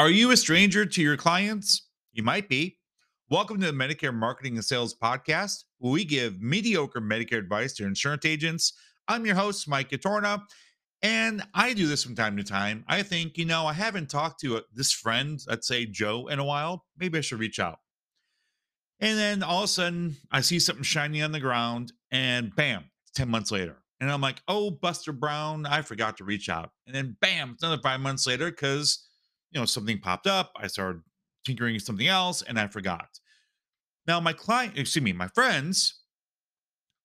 Are you a stranger to your clients? You might be. Welcome to the Medicare Marketing and Sales Podcast, where we give mediocre Medicare advice to insurance agents. I'm your host, Mike Gatorna, and I do this from time to time. I think, you know, I haven't talked to a, this friend, let's say Joe, in a while. Maybe I should reach out. And then all of a sudden, I see something shiny on the ground, and bam, 10 months later. And I'm like, oh, Buster Brown, I forgot to reach out. And then bam, it's another five months later because you know, something popped up. I started tinkering something else and I forgot. Now, my client, excuse me, my friends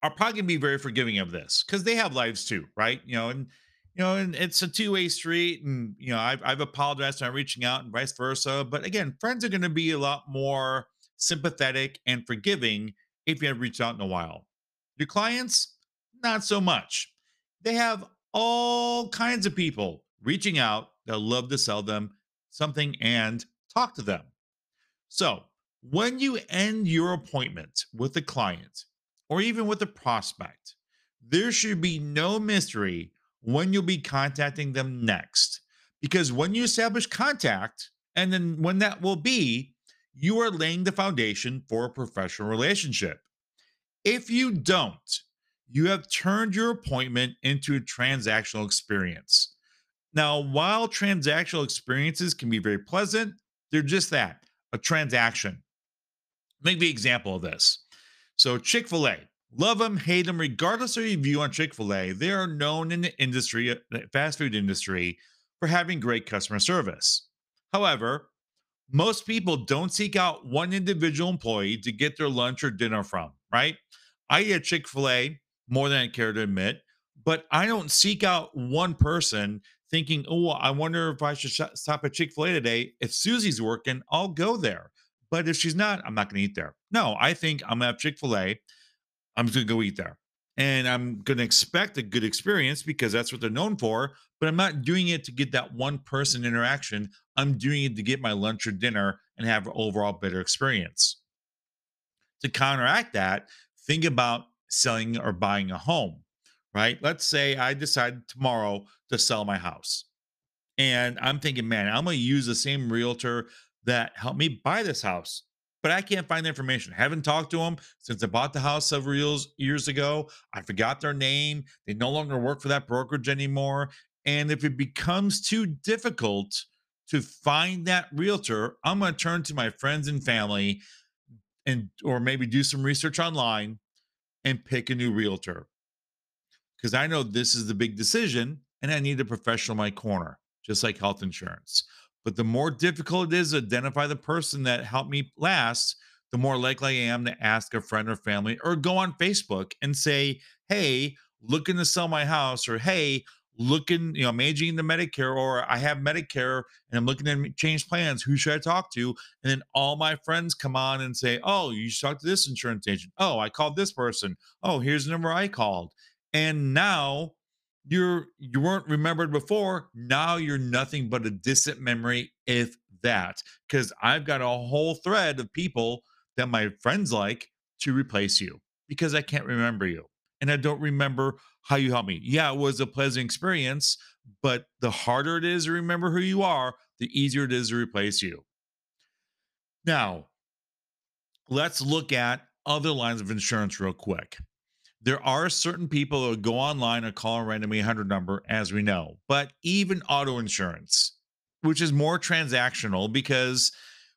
are probably gonna be very forgiving of this because they have lives too, right? You know, and you know, and it's a two-way street, and you know, I've I've apologized for not reaching out and vice versa. But again, friends are gonna be a lot more sympathetic and forgiving if you have reached out in a while. Your clients, not so much. They have all kinds of people reaching out that love to sell them something and talk to them. So, when you end your appointment with a client or even with a prospect, there should be no mystery when you'll be contacting them next. Because when you establish contact, and then when that will be, you are laying the foundation for a professional relationship. If you don't, you have turned your appointment into a transactional experience. Now, while transactional experiences can be very pleasant, they're just that a transaction. Make the example of this. So, Chick fil A, love them, hate them, regardless of your view on Chick fil A, they are known in the industry, uh, the fast food industry, for having great customer service. However, most people don't seek out one individual employee to get their lunch or dinner from, right? I eat at Chick fil A more than I care to admit, but I don't seek out one person thinking, oh, I wonder if I should stop at Chick fil A today. If Susie's working, I'll go there. But if she's not, I'm not going to eat there. No, I think I'm going to have Chick fil A. I'm just going to go eat there. And I'm going to expect a good experience because that's what they're known for. But I'm not doing it to get that one person interaction. I'm doing it to get my lunch or dinner and have an overall better experience. To counteract that, think about selling or buying a home right? Let's say I decide tomorrow to sell my house. And I'm thinking, man, I'm going to use the same realtor that helped me buy this house. But I can't find the information. I haven't talked to them since I bought the house several years, years ago. I forgot their name. They no longer work for that brokerage anymore. And if it becomes too difficult to find that realtor, I'm going to turn to my friends and family and or maybe do some research online and pick a new realtor because I know this is the big decision and I need a professional in my corner, just like health insurance. But the more difficult it is to identify the person that helped me last, the more likely I am to ask a friend or family or go on Facebook and say, Hey, looking to sell my house, or Hey, looking, you know, I'm Medicare, or I have Medicare and I'm looking to change plans. Who should I talk to? And then all my friends come on and say, Oh, you should talk to this insurance agent. Oh, I called this person. Oh, here's the number I called and now you're you weren't remembered before now you're nothing but a distant memory if that because i've got a whole thread of people that my friends like to replace you because i can't remember you and i don't remember how you helped me. Yeah it was a pleasant experience but the harder it is to remember who you are the easier it is to replace you. Now let's look at other lines of insurance real quick there are certain people who go online and call a random 800 number, as we know, but even auto insurance, which is more transactional because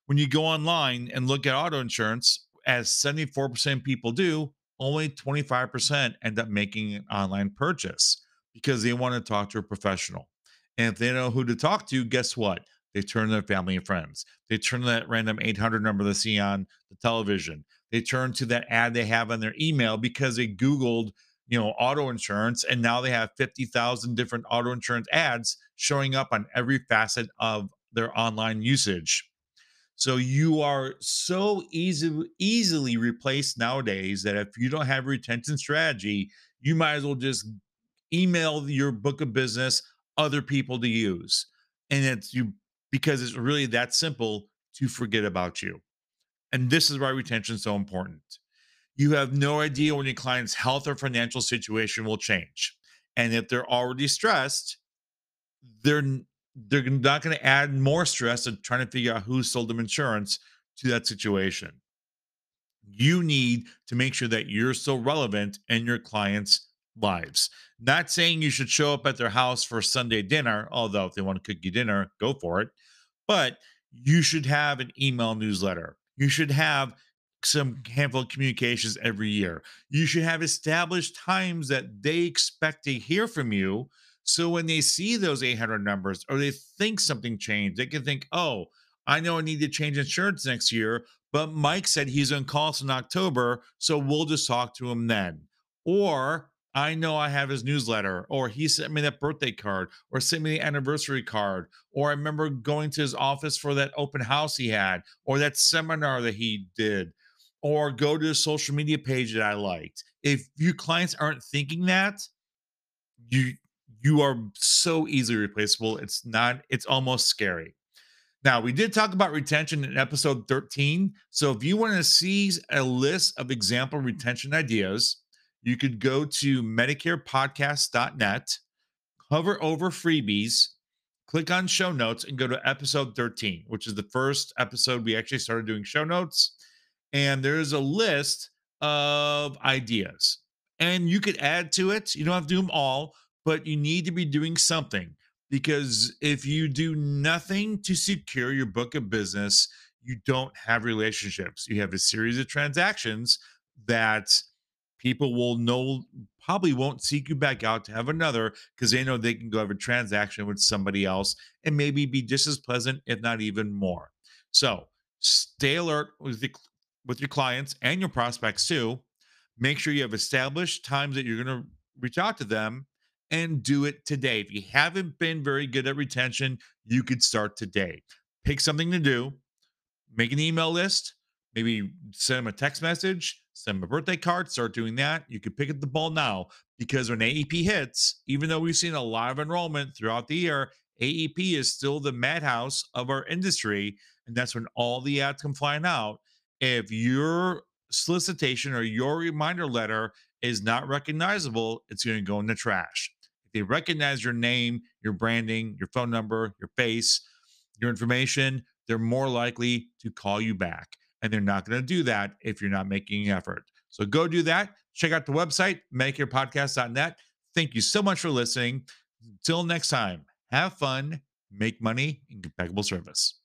when you go online and look at auto insurance, as 74% people do, only 25% end up making an online purchase because they want to talk to a professional. And if they know who to talk to, guess what? They turn to their family and friends. They turn to that random 800 number they see on the television. They turn to that ad they have on their email because they Googled, you know, auto insurance, and now they have 50,000 different auto insurance ads showing up on every facet of their online usage. So you are so easy, easily replaced nowadays that if you don't have retention strategy, you might as well just email your book of business other people to use. And it's you because it's really that simple to forget about you. And this is why retention is so important. You have no idea when your client's health or financial situation will change. And if they're already stressed, they're they're not going to add more stress of trying to figure out who sold them insurance to that situation. You need to make sure that you're still relevant in your clients' lives. Not saying you should show up at their house for Sunday dinner, although if they want to cook you dinner, go for it. But you should have an email newsletter. You should have some handful of communications every year. You should have established times that they expect to hear from you. So when they see those 800 numbers or they think something changed, they can think, oh, I know I need to change insurance next year, but Mike said he's on calls in October. So we'll just talk to him then. Or I know I have his newsletter, or he sent me that birthday card, or sent me the anniversary card, or I remember going to his office for that open house he had, or that seminar that he did, or go to a social media page that I liked. If your clients aren't thinking that, you you are so easily replaceable. It's not, it's almost scary. Now, we did talk about retention in episode 13. So if you want to see a list of example retention ideas, you could go to medicarepodcast.net, hover over freebies, click on show notes, and go to episode 13, which is the first episode we actually started doing show notes. And there's a list of ideas, and you could add to it. You don't have to do them all, but you need to be doing something because if you do nothing to secure your book of business, you don't have relationships. You have a series of transactions that people will know probably won't seek you back out to have another because they know they can go have a transaction with somebody else and maybe be just as pleasant, if not even more. So stay alert with the with your clients and your prospects too. Make sure you have established times that you're going to reach out to them and do it today. If you haven't been very good at retention, you could start today. Pick something to do, make an email list, maybe send them a text message, send a birthday card, start doing that. You can pick up the ball now because when AEP hits, even though we've seen a lot of enrollment throughout the year, AEP is still the madhouse of our industry. And that's when all the ads come flying out. If your solicitation or your reminder letter is not recognizable, it's going to go in the trash. If they recognize your name, your branding, your phone number, your face, your information, they're more likely to call you back. And they're not going to do that if you're not making an effort. So go do that. Check out the website, medicarepodcast.net. Thank you so much for listening. Until next time, have fun, make money, impeccable service.